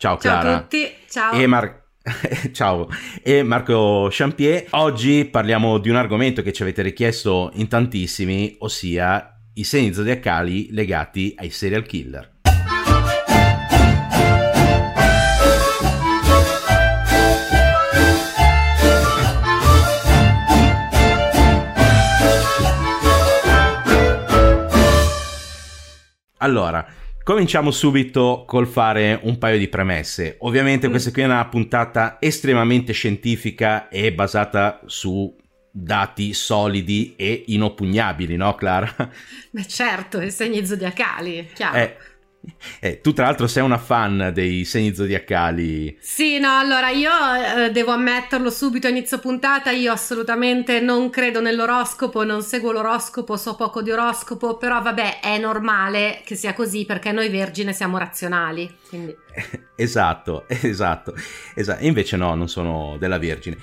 Ciao Clara. Ciao a tutti, ciao. E, Mar- Ciao, e Marco Champier. Oggi parliamo di un argomento che ci avete richiesto in tantissimi, ossia i segni zodiacali legati ai serial killer. Allora, cominciamo subito col fare un paio di premesse. Ovviamente Mm. questa qui è una puntata estremamente scientifica e basata su dati solidi e inoppugnabili, no Clara? Beh, certo, i segni zodiacali, chiaro. Eh, eh, tu tra l'altro sei una fan dei segni zodiacali. Sì, no, allora io eh, devo ammetterlo subito a inizio puntata, io assolutamente non credo nell'oroscopo, non seguo l'oroscopo, so poco di oroscopo, però vabbè, è normale che sia così perché noi vergine siamo razionali, quindi... Esatto, esatto, esatto. Invece no, non sono della Vergine.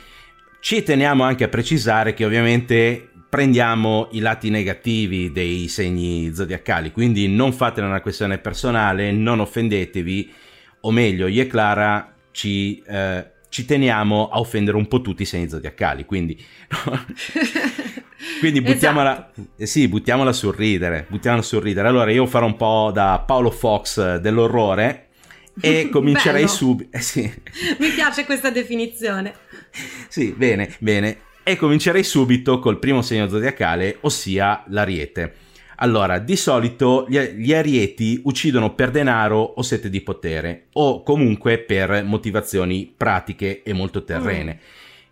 Ci teniamo anche a precisare che ovviamente prendiamo i lati negativi dei segni zodiacali, quindi non fatene una questione personale, non offendetevi, o meglio, io e Clara ci, eh, ci teniamo a offendere un po' tutti i segni zodiacali, quindi... Quindi buttiamola, eh sì, buttiamola sul ridere, buttiamola sul ridere. Allora io farò un po' da Paolo Fox dell'orrore e comincerei subito. Eh, sì. Mi piace questa definizione. sì, bene, bene. E comincerei subito col primo segno zodiacale, ossia l'ariete. Allora, di solito gli, gli arieti uccidono per denaro o sete di potere, o comunque per motivazioni pratiche e molto terrene,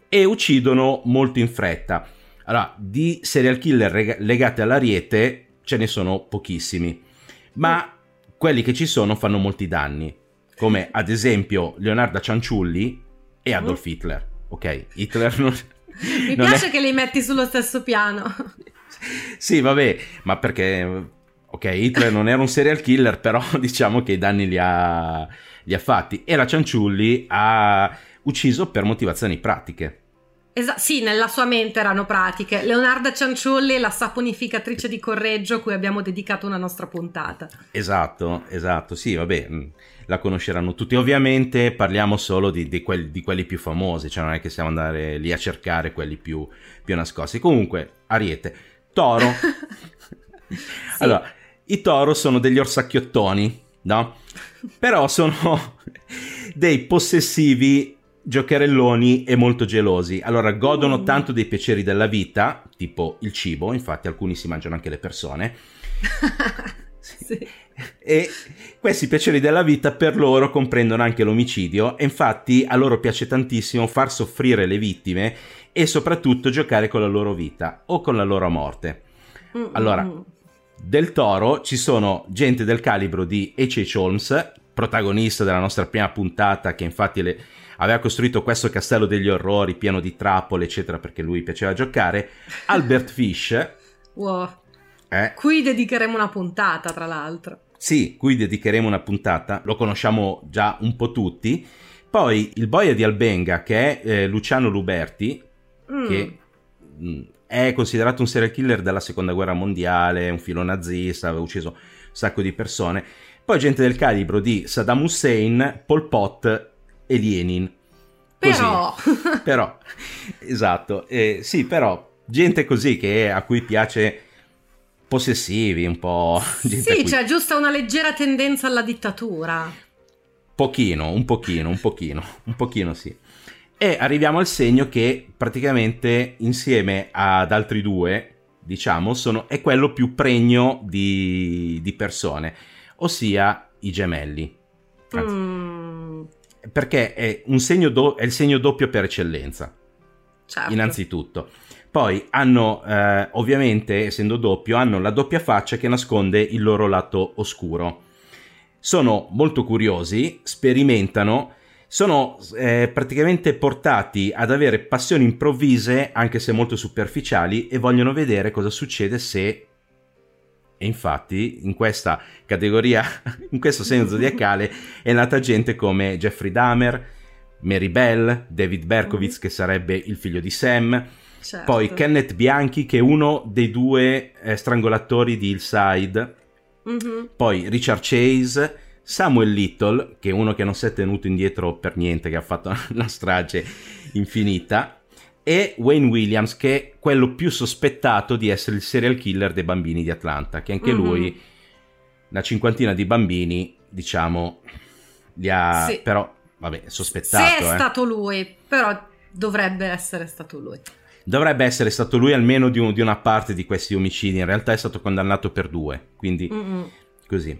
e uccidono molto in fretta. Allora, di serial killer rega- legati all'ariete ce ne sono pochissimi, ma quelli che ci sono fanno molti danni, come ad esempio Leonardo Cianciulli e Adolf Hitler. Ok, Hitler non... Mi non piace è- che li metti sullo stesso piano. Sì, vabbè, ma perché... Ok, Hitler non era un serial killer, però diciamo che i danni li ha, li ha fatti. E la Cianciulli ha ucciso per motivazioni pratiche. Esa- sì, nella sua mente erano pratiche. Leonardo Cianciulli, la saponificatrice di Correggio, a cui abbiamo dedicato una nostra puntata. Esatto, esatto, sì, vabbè, mh, la conosceranno tutti. Ovviamente parliamo solo di, di quelli, di quelli più famosi, cioè non è che stiamo andare lì a cercare quelli più, più nascosti. Comunque, Ariete, Toro. Allora, i Toro sono degli orsacchiottoni, no? Però sono dei possessivi giocherelloni e molto gelosi. Allora, godono Mm. tanto dei piaceri della vita, tipo il cibo, infatti alcuni si mangiano anche le persone. Sì. E questi piaceri della vita per loro comprendono anche l'omicidio e infatti a loro piace tantissimo far soffrire le vittime e soprattutto giocare con la loro vita o con la loro morte. Allora. Del Toro ci sono gente del calibro di H.H. Holmes, protagonista della nostra prima puntata, che infatti le- aveva costruito questo castello degli orrori pieno di trappole, eccetera, perché lui piaceva giocare. Albert Fish, Wow. Eh, Qui dedicheremo una puntata, tra l'altro. sì, cui dedicheremo una puntata, lo conosciamo già un po' tutti. Poi il boia di Albenga, che è eh, Luciano Luberti, Mm. che mh, è considerato un serial killer della seconda guerra mondiale, un filo nazista, aveva ucciso un sacco di persone. Poi gente del calibro di Saddam Hussein, Pol Pot e Lenin. Così. Però, Però, esatto, eh, sì, però gente così che a cui piace possessivi, un po' sì, c'è giusta una leggera tendenza alla dittatura. Pochino, un pochino, un pochino, un pochino sì. E arriviamo al segno che praticamente insieme ad altri due, diciamo, sono, è quello più pregno di, di persone, ossia i gemelli. Anzi, Mm, Perché è, un segno do- è il segno doppio per eccellenza, certo. innanzitutto. Poi hanno, eh, ovviamente, essendo doppio, hanno la doppia faccia che nasconde il loro lato oscuro. Sono molto curiosi, sperimentano, sono eh, praticamente portati ad avere passioni improvvise, anche se molto superficiali, e vogliono vedere cosa succede se... E infatti, in questa categoria, in questo segno zodiacale, è nata gente come Jeffrey Dahmer, Mary Bell, David Berkowitz, che sarebbe il figlio di Sam, Certo. poi Kenneth Bianchi, che è uno dei due eh, strangolatori di Hillside, Mhm. poi Richard Chase, Samuel Little, che è uno che non si è tenuto indietro per niente, che ha fatto una strage infinita, e Wayne Williams, che è quello più sospettato di essere il serial killer dei bambini di Atlanta, che anche Mhm. lui, una cinquantina di bambini, diciamo, li ha... Sì. però, vabbè, sospettato. Se è eh. stato lui, però dovrebbe essere stato lui. Dovrebbe essere stato lui almeno di, un- di una parte di questi omicidi, in realtà è stato condannato per due, quindi Mm-mm. così.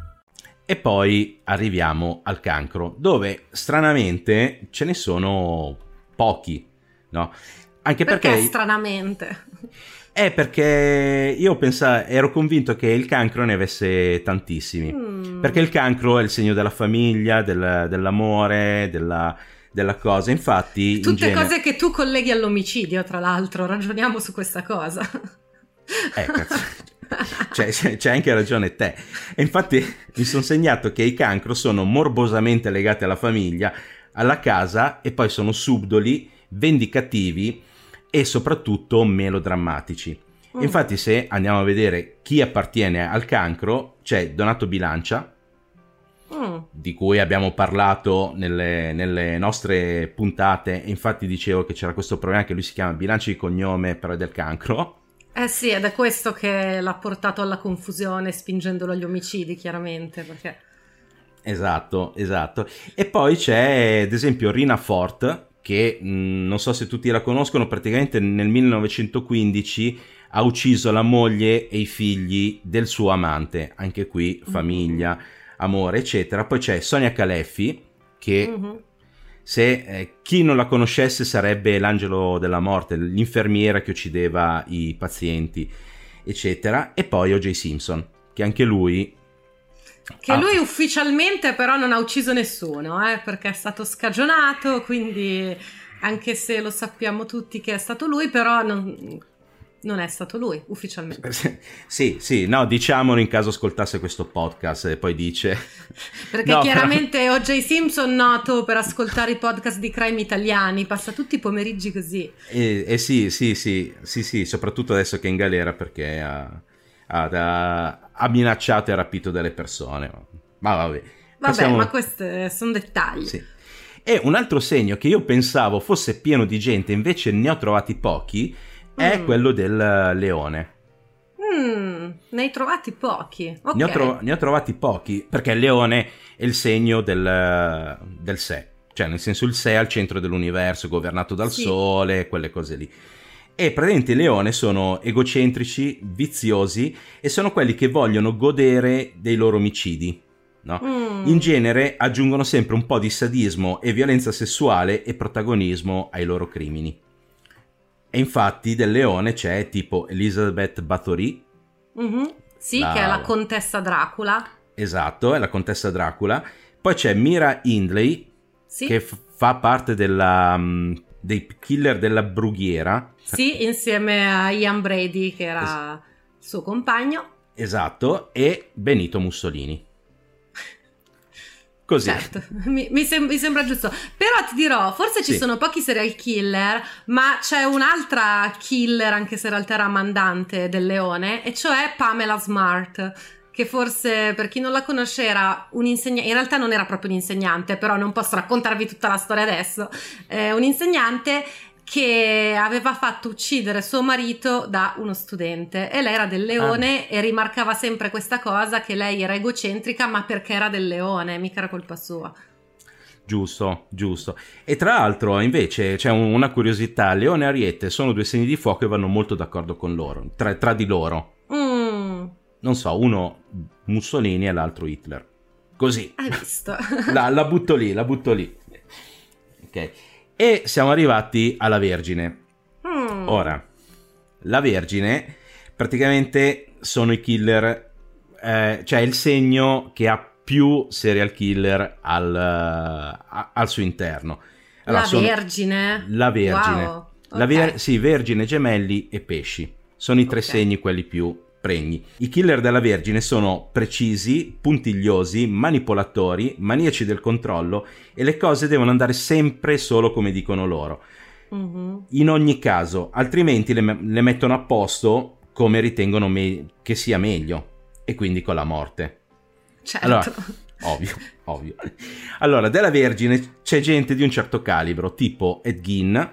E poi arriviamo al cancro, dove stranamente ce ne sono pochi, no? Anche Perché, perché, stranamente. è perché io pensa, ero convinto che il cancro ne avesse tantissimi. Mm. Perché il cancro è il segno della famiglia, del- dell'amore, della, della cosa. Infatti, in Tutte genere- cose che tu colleghi all'omicidio, tra l'altro, ragioniamo su questa cosa. Eh, cazzo. Cioè, c'è, anche ragione te. E infatti mi sono segnato che i cancro sono morbosamente legati alla famiglia, alla casa e poi sono subdoli, vendicativi e soprattutto melodrammatici. Mm. Infatti se andiamo a vedere chi appartiene al cancro, c'è Donato Bilancia, Mm. di cui abbiamo parlato nelle, nelle nostre puntate, e infatti dicevo che c'era questo problema che lui si chiama Bilancia di cognome, però è del cancro. Eh sì, ed è questo che l'ha portato alla confusione, spingendolo agli omicidi, chiaramente, perché... Esatto, esatto. E poi c'è ad esempio Rina Fort, che mh, non so se tutti la conoscono, praticamente nel 1915 ha ucciso la moglie e i figli del suo amante, anche qui famiglia, amore, eccetera. Poi c'è Sonia Caleffi, che Mhm. Se eh, chi non la conoscesse sarebbe l'angelo della morte, l'infermiera che uccideva i pazienti, eccetera. E poi O.J. Simpson, che anche lui Che Ah. lui ufficialmente però non ha ucciso nessuno, eh, perché è stato scagionato, quindi anche se lo sappiamo tutti che è stato lui, però non, non è stato lui ufficialmente. Sì, sì, no, diciamolo in caso ascoltasse questo podcast e poi dice... Perché No, chiaramente O.J. Simpson, noto per ascoltare i podcast di crime italiani, passa tutti i pomeriggi così. Eh, eh sì, sì, sì, sì, sì, soprattutto adesso che è in galera perché ha, ha- ha- ha minacciato e rapito delle persone. Ma vabbè. Vabbè, passiamo- ma questi sono dettagli. Sì. E un altro segno che io pensavo fosse pieno di gente, invece ne ho trovati pochi, è Mm. quello del leone. Mm, ne hai trovati pochi. Ok. Ne, ho tro- ne ho trovati pochi perché il leone è il segno del, del sé, cioè nel senso il sé è al centro dell'universo, governato dal Sì. sole, quelle cose lì. E praticamente i leone sono egocentrici, viziosi e sono quelli che vogliono godere dei loro omicidi. No? Mm. In genere aggiungono sempre un po' di sadismo e violenza sessuale e protagonismo ai loro crimini. E infatti del leone c'è tipo Elizabeth Bathory, Mhm. Sì, La- che è la contessa Dracula. esatto, è la contessa Dracula. Poi c'è Mira Hindley, Sì, che f- fa parte della, mm, dei killer della brughiera. sì, insieme a Ian Brady, che era il suo compagno. Esatto, e Benito Mussolini. Così. Certo, mi, mi sem- mi sembra giusto. Però ti dirò, forse ci Sì. sono pochi serial killer, ma c'è un'altra killer, anche se in realtà era mandante del leone, e cioè Pamela Smart. Che forse per chi non la conosce era un insegnante, in realtà non era proprio un insegnante, però non posso raccontarvi tutta la storia adesso. È un insegnante che aveva fatto uccidere suo marito da uno studente e lei era del leone e rimarcava sempre questa cosa che lei era egocentrica ma perché era del leone, mica era colpa sua. Giusto, giusto. E tra l'altro, invece, c'è un- una curiosità: Leone e Ariete sono due segni di fuoco e vanno molto d'accordo con loro, tra, tra di loro. Mm, Non so, uno Mussolini e l'altro Hitler. Così. hai visto? La, la butto lì, la butto lì. Ok. E siamo arrivati alla Vergine. Mm, Ora, la Vergine praticamente sono i killer, eh, cioè il segno che ha più serial killer al, a- al suo interno. Allora, la Vergine. La Vergine. Wow, La ver- sì, Vergine, Gemelli e Pesci. Sono i tre Ok. segni quelli più pregni. I killer della Vergine sono precisi, puntigliosi, manipolatori, maniaci del controllo e le cose devono andare sempre solo come dicono loro. Mhm. In ogni caso, altrimenti le, le mettono a posto come ritengono me- che sia meglio e quindi con la morte. Certo. Allora, ovvio, ovvio. Allora, della Vergine c'è gente di un certo calibro, tipo Ed Gein,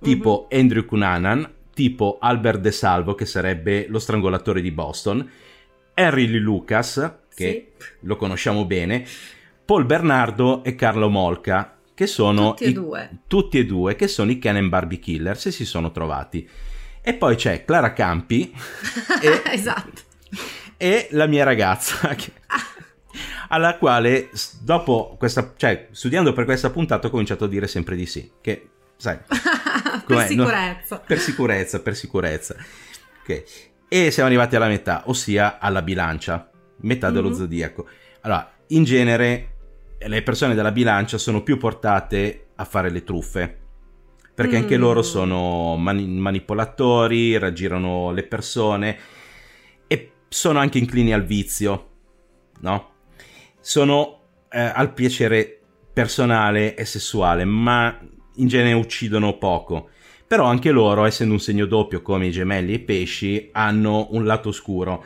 tipo Mhm. Andrew Cunanan, tipo Albert De Salvo, che sarebbe lo strangolatore di Boston, Henry Lee Lucas, che lo conosciamo bene, Paul Bernardo e Carlo Molca, che sono Tutti e i- due. tutti e due, che sono i Ken Barbie Killer, se si sono trovati. E poi c'è Clara Campi e esatto. e la mia ragazza che- alla quale dopo questa cioè studiando per questa puntata ho cominciato a dire sempre di sì che sai per com'è? No- sicurezza. per sicurezza per sicurezza ok e siamo arrivati alla metà ossia alla bilancia metà dello Mhm. zodiaco allora in genere le persone della bilancia sono più portate a fare le truffe perché anche Mm. loro sono mani- manipolatori, raggirano le persone e sono anche inclini al vizio, no? Sono eh, al piacere personale e sessuale, ma in genere uccidono poco. Però anche loro, essendo un segno doppio come i gemelli e i pesci, hanno un lato oscuro.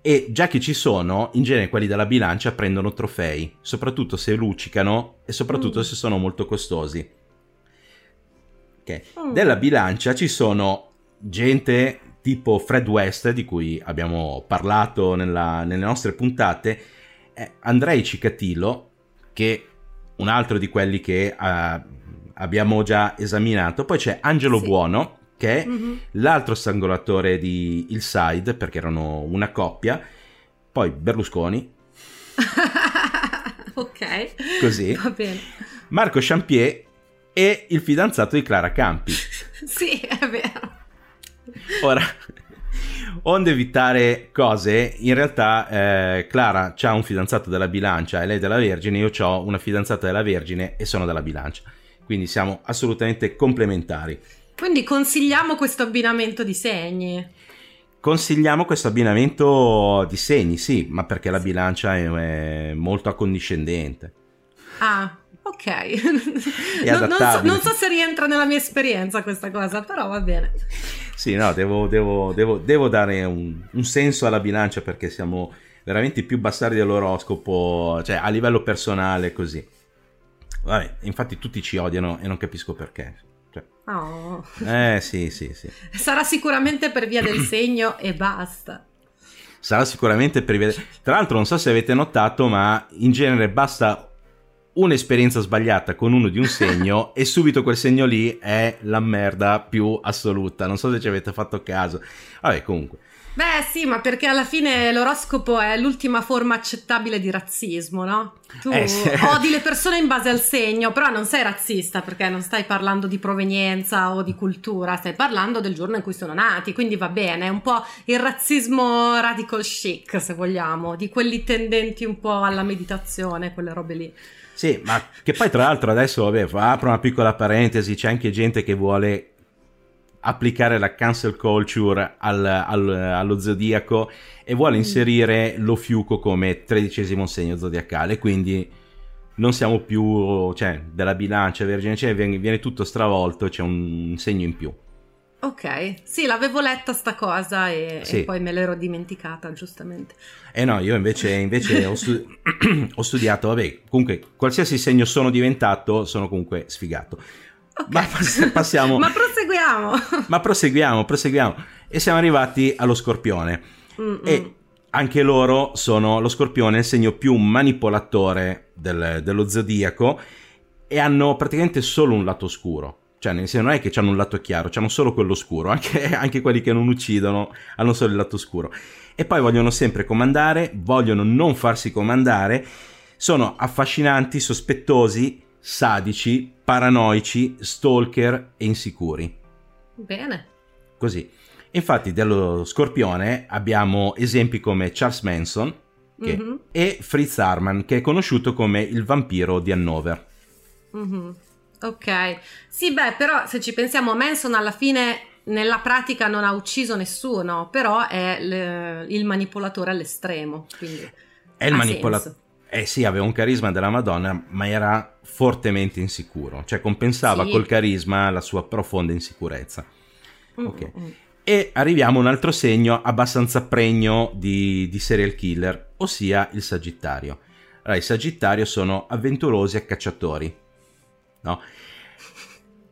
E già che ci sono, in genere quelli della bilancia prendono trofei, soprattutto se luccicano e soprattutto Mm. se sono molto costosi. Ok. Mm. Della bilancia ci sono gente tipo Fred West, di cui abbiamo parlato nella- nelle nostre puntate, eh, Andrei Cicatillo, che è un altro di quelli che ah, abbiamo già esaminato, poi c'è Angelo Sì. Buono, che è Mhm. l'altro strangolatore di Hillside, perché erano una coppia, poi Berlusconi, ok. Così. Va bene. Marco Champier e il fidanzato di Clara Campi. Sì, è vero. Ora, onde evitare cose, in realtà eh, Clara ha un fidanzato della bilancia e lei della Vergine, io ho una fidanzata della Vergine e sono della bilancia. Quindi siamo assolutamente complementari. Quindi consigliamo questo abbinamento di segni. Consigliamo questo abbinamento di segni, sì, ma perché la bilancia è, molto accondiscendente. Ah, ok. Non- non, so, non so se rientra nella mia esperienza questa cosa, però va bene. Sì, no, devo, devo- devo- devo dare un, un senso alla bilancia perché siamo veramente i più bastardi dell'oroscopo, cioè a livello personale così. Vabbè, infatti tutti ci odiano e non capisco perché. Cioè, Oh. eh sì, sì, sì. Sarà sicuramente per via del segno e basta. Sarà sicuramente per vedere. Tra l'altro, non so se avete notato, ma in genere basta un'esperienza sbagliata con uno di un segno e subito quel segno lì è la merda più assoluta. Non so se ci avete fatto caso. Vabbè, comunque. Beh, sì, ma perché alla fine l'oroscopo è l'ultima forma accettabile di razzismo, no? Tu Eh, sì. odi le persone in base al segno, però non sei razzista perché non stai parlando di provenienza o di cultura, stai parlando del giorno in cui sono nati, quindi va bene, è un po' il razzismo radical chic, se vogliamo, di quelli tendenti un po' alla meditazione, quelle robe lì. Sì, ma che poi tra l'altro adesso, vabbè, apro una piccola parentesi, c'è anche gente che vuole applicare la cancel culture al- al- allo zodiaco e vuole inserire lo fiuco come tredicesimo segno zodiacale, quindi non siamo più, cioè, della bilancia vergine, cioè, viene, viene tutto stravolto, c'è un segno in più. Ok, sì, l'avevo letta sta cosa e, Sì. e poi me l'ero dimenticata, giustamente. Eh no, io invece, invece ho, stu- ho studiato, vabbè, comunque qualsiasi segno sono diventato, sono comunque sfigato. Ok. Ma pass- passiamo, Ma proseguiamo. ma proseguiamo, proseguiamo. E siamo arrivati allo scorpione. Mm-mm. E anche loro sono lo scorpione, il segno più manipolatore del- dello zodiaco e hanno praticamente solo un lato oscuro. Cioè, nel senso, non è che hanno un lato chiaro, hanno solo quello scuro. Anche, anche quelli che non uccidono hanno solo il lato scuro. E poi vogliono sempre comandare, vogliono non farsi comandare. Sono affascinanti, sospettosi, sadici, paranoici, stalker e insicuri. Bene. Così. Infatti dello scorpione abbiamo esempi come Charles Manson che- Mhm. e Fritz Harman, che è conosciuto come il vampiro di Hannover. Mhm. Ok, sì, beh, però se ci pensiamo, Manson alla fine nella pratica non ha ucciso nessuno, però è l- il manipolatore all'estremo. Quindi È il manipolatore. Eh sì, aveva un carisma della Madonna, ma era fortemente insicuro, cioè compensava Sì. col carisma la sua profonda insicurezza. Mm, Ok. mm, mm. E arriviamo a un altro segno abbastanza pregno di, di serial killer, ossia il Sagittario. Allora, i Sagittario sono avventurosi e cacciatori, no?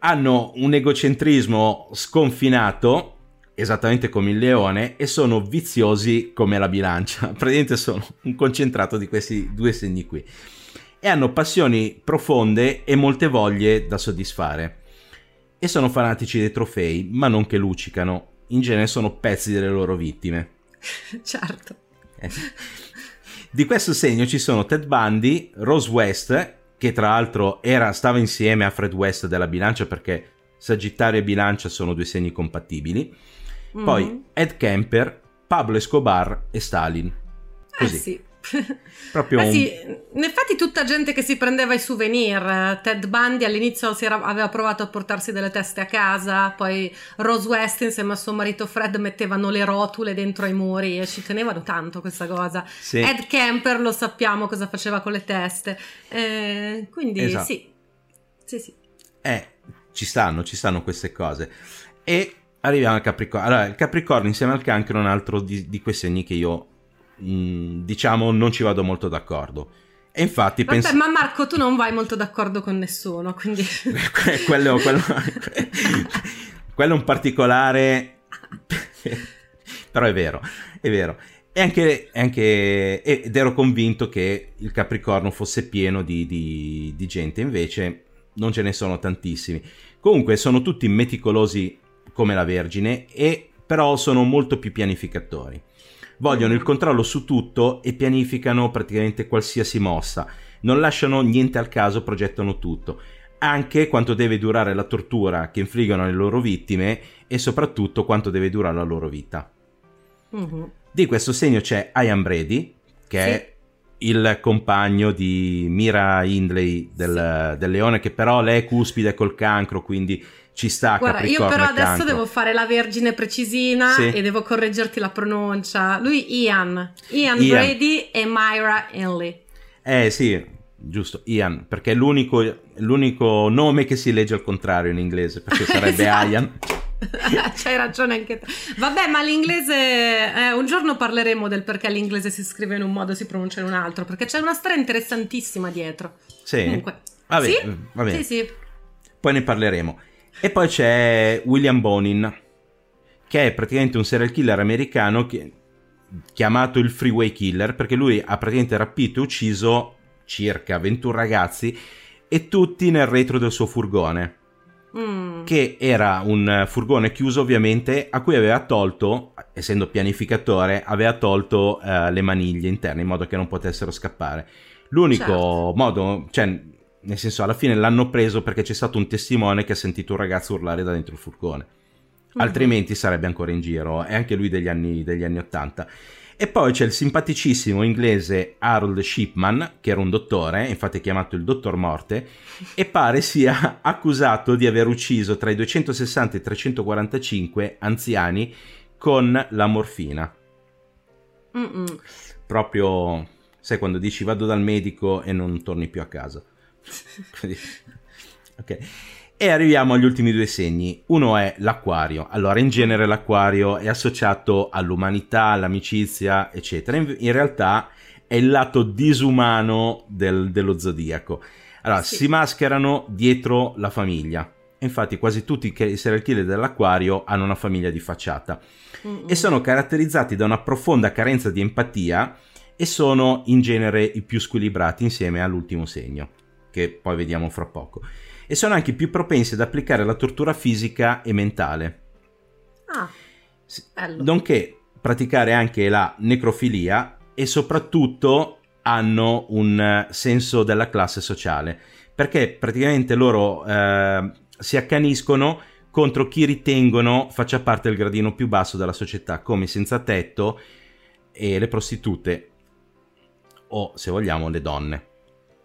Hanno un egocentrismo sconfinato, esattamente come il leone, e sono viziosi come la bilancia. Praticamente sono un concentrato di questi due segni qui. E hanno passioni profonde e molte voglie da soddisfare. E sono fanatici dei trofei, ma non che luccicano. In genere sono pezzi delle loro vittime. Certo. Eh. Di questo segno ci sono Ted Bundy, Rose West, che tra l'altro era, stava insieme a Fred West della bilancia perché Sagittario e bilancia sono due segni compatibili. Poi Mhm. Ed Kemper, Pablo Escobar e Stalin. Eh Così. sì. Proprio Eh sì, in effetti tutta gente che si prendeva i souvenir, Ted Bundy all'inizio si era- aveva provato a portarsi delle teste a casa, poi Rose West insieme a suo marito Fred mettevano le rotule dentro ai muri e ci tenevano tanto questa cosa. Sì. Ed Kemper lo sappiamo cosa faceva con le teste, Eh, quindi Esatto. sì, sì, sì. Eh, ci stanno, ci stanno queste cose. E arriviamo al Capricorno. Allora, il Capricorno insieme al Cancro è un altro di, di quei segni che io, mh, diciamo, non ci vado molto d'accordo. E infatti Vabbè, penso... ma Marco tu non vai molto d'accordo con nessuno, quindi... Que- quello, quello, quello è un particolare, però è vero, è vero. E anche, anche- ed ero convinto che il Capricorno fosse pieno di, di- di gente, invece non ce ne sono tantissimi. Comunque sono tutti meticolosi come la Vergine, e però sono molto più pianificatori. Vogliono il controllo su tutto e pianificano praticamente qualsiasi mossa. Non lasciano niente al caso, progettano tutto. Anche quanto deve durare la tortura che infliggono alle loro vittime e soprattutto quanto deve durare la loro vita. Mhm. Di questo segno c'è Ian Brady, che è il compagno di Mira Hindley del, del leone, che però lei è cuspide col cancro, quindi ci sta Guarda, io però adesso cancro. devo fare la vergine precisina Sì. e devo correggerti la pronuncia. Lui Ian, Ian, Ian. Brady e Myra Henley. Eh sì, giusto, Ian, perché è l'unico, l'unico nome che si legge al contrario in inglese, perché sarebbe Esatto. Ian. C'hai ragione anche te. Vabbè, ma l'inglese. eh, un giorno parleremo del perché l'inglese si scrive in un modo e si pronuncia in un altro. Perché c'è una storia interessantissima dietro. Sì. Comunque. Vabbè, sì? va bene. Sì, sì. Poi ne parleremo. E poi c'è William Bonin, che è praticamente un serial killer americano che- chiamato il Freeway Killer, perché lui ha praticamente rapito e ucciso circa 21 ragazzi e tutti nel retro del suo furgone, Mm. che era un furgone chiuso ovviamente a cui aveva tolto, essendo pianificatore, aveva tolto eh, le maniglie interne in modo che non potessero scappare. L'unico Certo. modo, cioè, nel senso, alla fine l'hanno preso perché c'è stato un testimone che ha sentito un ragazzo urlare da dentro il furgone. Mhm. Altrimenti sarebbe ancora in giro, è anche lui degli anni, degli anni 80. E poi c'è il simpaticissimo inglese Harold Shipman, che era un dottore, infatti è chiamato il Dottor Morte, e pare sia accusato di aver ucciso tra i 260 e i 345 anziani con la morfina. Mm-mm. Proprio Sai quando dici vado dal medico e non torni più a casa. Ok. E arriviamo agli ultimi due segni. Uno è l'acquario. Allora, in genere l'acquario è associato all'umanità, all'amicizia, eccetera. In, in realtà è il lato disumano del- dello zodiaco. Allora, Sì. si mascherano dietro la famiglia. Infatti, quasi tutti i serial killer dell'acquario hanno una famiglia di facciata e sono caratterizzati da una profonda carenza di empatia e sono in genere i più squilibrati insieme all'ultimo segno, che poi vediamo fra poco. E sono anche più propensi ad applicare la tortura fisica e mentale, Ah, bello. nonché praticare anche la necrofilia e soprattutto hanno un eh, senso della classe sociale, perché praticamente loro eh, si accaniscono contro chi ritengono faccia parte del gradino più basso della società, come i senza tetto e le prostitute o, se vogliamo, le donne.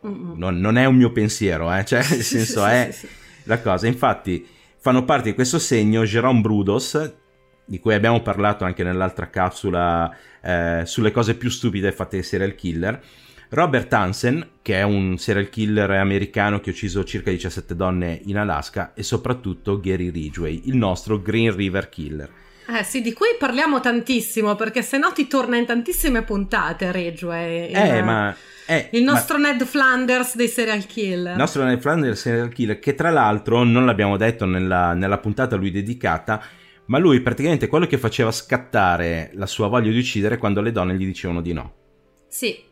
Non, non è un mio pensiero, eh, cioè, nel senso è sì, sì. la cosa. Infatti, fanno parte di questo segno Jérôme Brudos, di cui abbiamo parlato anche nell'altra capsula eh, sulle cose più stupide fatte dai serial killer. Robert Hansen, che è un serial killer americano che ha ucciso circa 17 donne in Alaska, e soprattutto Gary Ridgway, il nostro Green River Killer. Eh sì, di cui parliamo tantissimo perché se no ti torna in tantissime puntate Ridgway. il- Eh, ma... eh, Il ma- nostro Ned Flanders dei serial killer. Il nostro Ned Flanders serial killer, che tra l'altro non l'abbiamo detto nella, nella puntata a lui dedicata, ma lui praticamente quello che faceva scattare la sua voglia di uccidere quando le donne gli dicevano di no. Sì.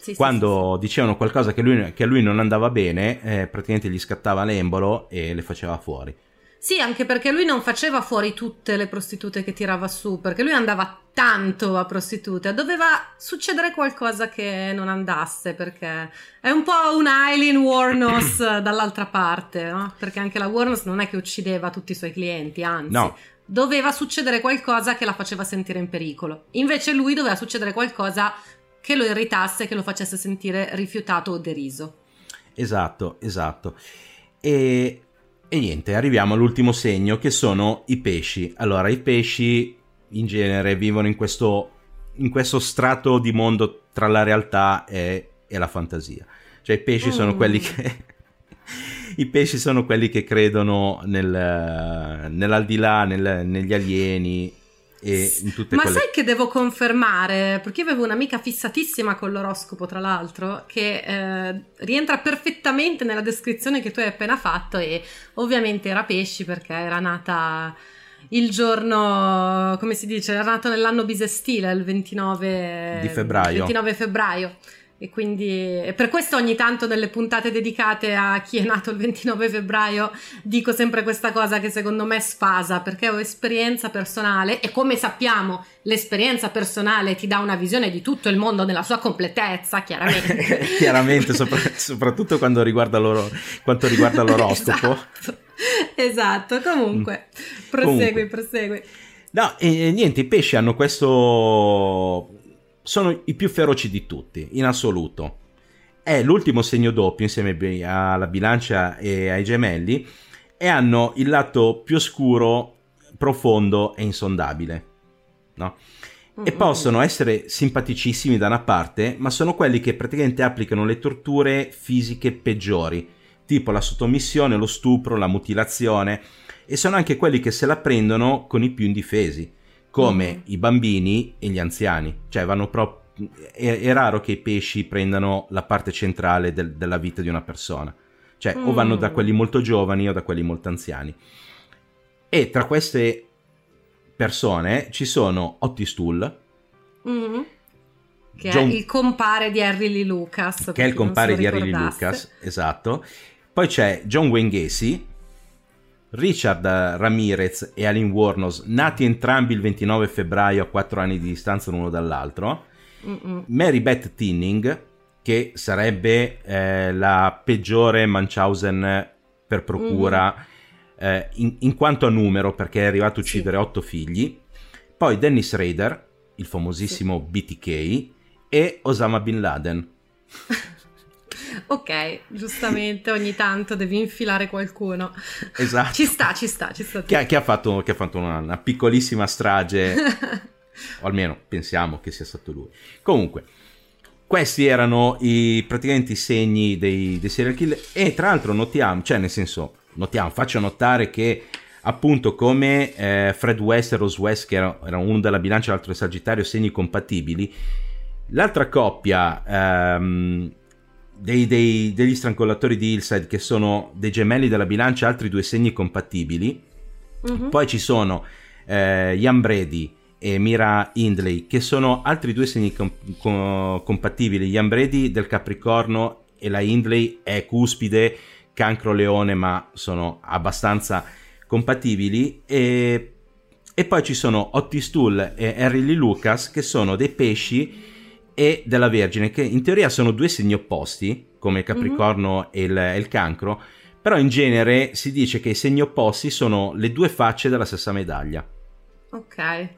Sì, sì, Quando dicevano qualcosa che, lui- che a lui non andava bene, eh, praticamente gli scattava l'embolo e le faceva fuori. Sì, anche perché lui non faceva fuori tutte le prostitute che tirava su, perché lui andava tanto a prostitute, doveva succedere qualcosa che non andasse, perché è un po' un Eileen Warnos dall'altra parte, no? Perché anche la Warnos non è che uccideva tutti i suoi clienti, anzi. No. Doveva succedere qualcosa che la faceva sentire in pericolo. Invece lui doveva succedere qualcosa che lo irritasse, che lo facesse sentire rifiutato o deriso. Esatto, esatto. E, e niente, arriviamo all'ultimo segno che sono i pesci. Allora, i pesci in genere vivono in questo, in questo strato di mondo tra la realtà e, e la fantasia. Cioè i pesci sono Mm. quelli che... I pesci sono quelli che credono nel, nell'aldilà, nel- negli alieni e in tutte Ma quelle... sai che devo confermare? Perché io avevo un'amica fissatissima con l'oroscopo, tra l'altro, che eh, rientra perfettamente nella descrizione che tu hai appena fatto e ovviamente era pesci perché era nata il giorno, come si dice, era nato nell'anno bisestile, il 29 Di febbraio. 29 febbraio. E quindi e per questo ogni tanto nelle puntate dedicate a chi è nato il 29 febbraio dico sempre questa cosa che secondo me sfasa perché ho esperienza personale e come sappiamo l'esperienza personale ti dà una visione di tutto il mondo nella sua completezza, chiaramente. Chiaramente, sopra- soprattutto quando riguarda loro, quanto riguarda l'oroscopo. Esatto, esatto. comunque prosegui, Comunque. prosegui. No, e e niente, i pesci hanno questo... sono i più feroci di tutti, in assoluto. È l'ultimo segno doppio insieme alla bilancia e ai gemelli e hanno il lato più oscuro, profondo e insondabile. No? E Mm, possono essere simpaticissimi da una parte, ma sono quelli che praticamente applicano le torture fisiche peggiori, tipo la sottomissione, lo stupro, la mutilazione, e sono anche quelli che se la prendono con i più indifesi, come i bambini e gli anziani. Cioè vanno proprio... È, è raro che i pesci prendano la parte centrale del- della vita di una persona. Cioè, o vanno da Mm. quelli molto giovani o da quelli molto anziani. E tra queste persone ci sono Otis Toole, Mhm. Che John- è il compare di Harry Lee Lucas. che è il compare di Harry Lee. Lucas, esatto. Poi c'è John Wayne Gacy, Richard Ramirez e Alan Warnos, nati entrambi il 29 febbraio a 4 anni di distanza l'uno dall'altro. Mm-mm. Mary Beth Tinning, che sarebbe eh, la peggiore Munchausen per procura Mm-hmm. eh, in, in quanto a numero, perché è arrivato a uccidere otto figli. Poi Dennis Rader, il famosissimo BTK, e Osama Bin Laden. Ok, giustamente ogni tanto devi infilare qualcuno. Esatto. Ci sta, ci sta, ci sta. Che ha, che ha fatto, che ha fatto una, una piccolissima strage, o almeno pensiamo che sia stato lui. Comunque, questi erano i, praticamente i segni dei, dei serial killer e tra l'altro notiamo, cioè nel senso, notiamo, faccio notare che appunto come eh, Fred West e Rose West che era, era uno della bilancia e l'altro del Sagittario segni compatibili l'altra coppia ehm, dei, dei, degli strangolatori di Hillside che sono dei gemelli della bilancia altri due segni compatibili. Mm-hmm. poi ci sono eh, Ian Brady e Mira Hindley che sono altri due segni com- com- compatibili. Ian Brady del Capricorno e la Hindley è cuspide cancro leone ma sono abbastanza compatibili. E, e poi ci sono Otis Tull e Harry Lee Lucas che sono dei pesci e della Vergine che in teoria sono due segni opposti come il Capricorno mm-hmm. e, il, e il Cancro però in genere si dice che i segni opposti sono le due facce della stessa medaglia ok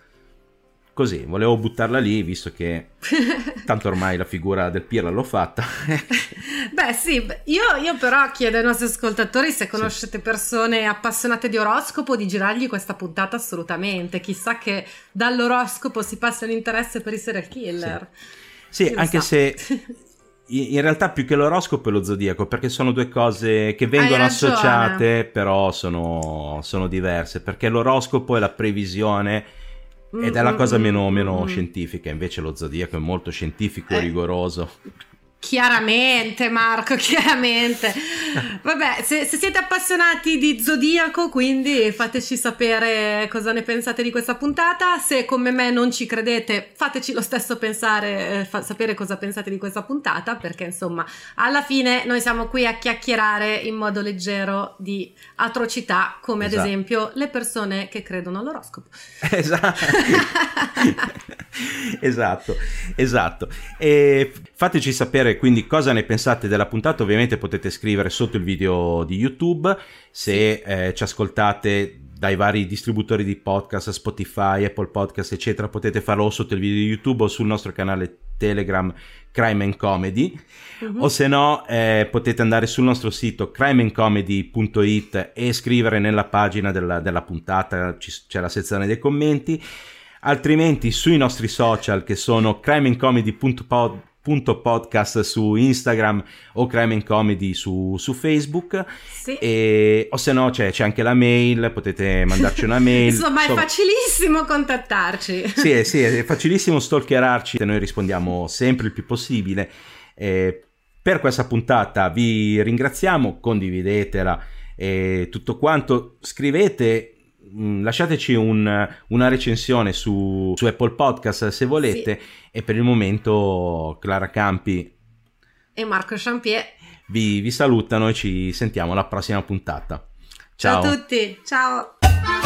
Così, volevo buttarla lì, visto che tanto ormai la figura del Pirla l'ho fatta. Beh sì, io, io, però chiedo ai nostri ascoltatori se conoscete sì. persone appassionate di oroscopo di girargli questa puntata assolutamente. Chissà che dall'oroscopo si passa un interesse per i serial killer. Sì, sì anche se in realtà più che l'oroscopo è lo zodiaco, perché sono due cose che vengono associate, però sono, sono diverse, perché l'oroscopo è la previsione ed è la cosa meno, meno scientifica, invece lo zodiaco è molto scientifico e eh. rigoroso. Chiaramente, Marco, chiaramente. Vabbè, se, se, siete appassionati di Zodiaco, quindi fateci sapere cosa ne pensate di questa puntata. Se come me non ci credete, fateci lo stesso pensare, eh, fa, sapere cosa pensate di questa puntata, perché insomma, alla fine noi siamo qui a chiacchierare in modo leggero di atrocità, come esatto. ad esempio le persone che credono all'oroscopo. Esatto. esatto, esatto. E fateci sapere quindi cosa ne pensate della puntata, ovviamente potete scrivere sotto il video di YouTube, se eh, ci ascoltate dai vari distributori di podcast, Spotify, Apple Podcast, eccetera, potete farlo o sotto il video di YouTube o sul nostro canale Telegram Crime and Comedy, uh-huh. o se no eh, potete andare sul nostro sito crimeandcomedy.it e scrivere nella pagina della, della puntata, c'è la sezione dei commenti, altrimenti sui nostri social che sono crimeandcomedy.pod punto podcast su Instagram o Crime and Comedy su, su Facebook. Sì. e, o se no c'è, c'è, anche la mail potete mandarci una mail. Insomma è facilissimo contattarci. Sì, è, sì è facilissimo stalkerarci noi rispondiamo sempre il più possibile. Eh, per questa puntata vi ringraziamo condividetela e tutto quanto. Scrivete lasciateci un, una recensione su, su, Apple Podcast se volete sì. e per il momento Clara Campi e Marco Champier vi, vi salutano e ci sentiamo alla prossima puntata. Ciao, ciao a tutti, ciao!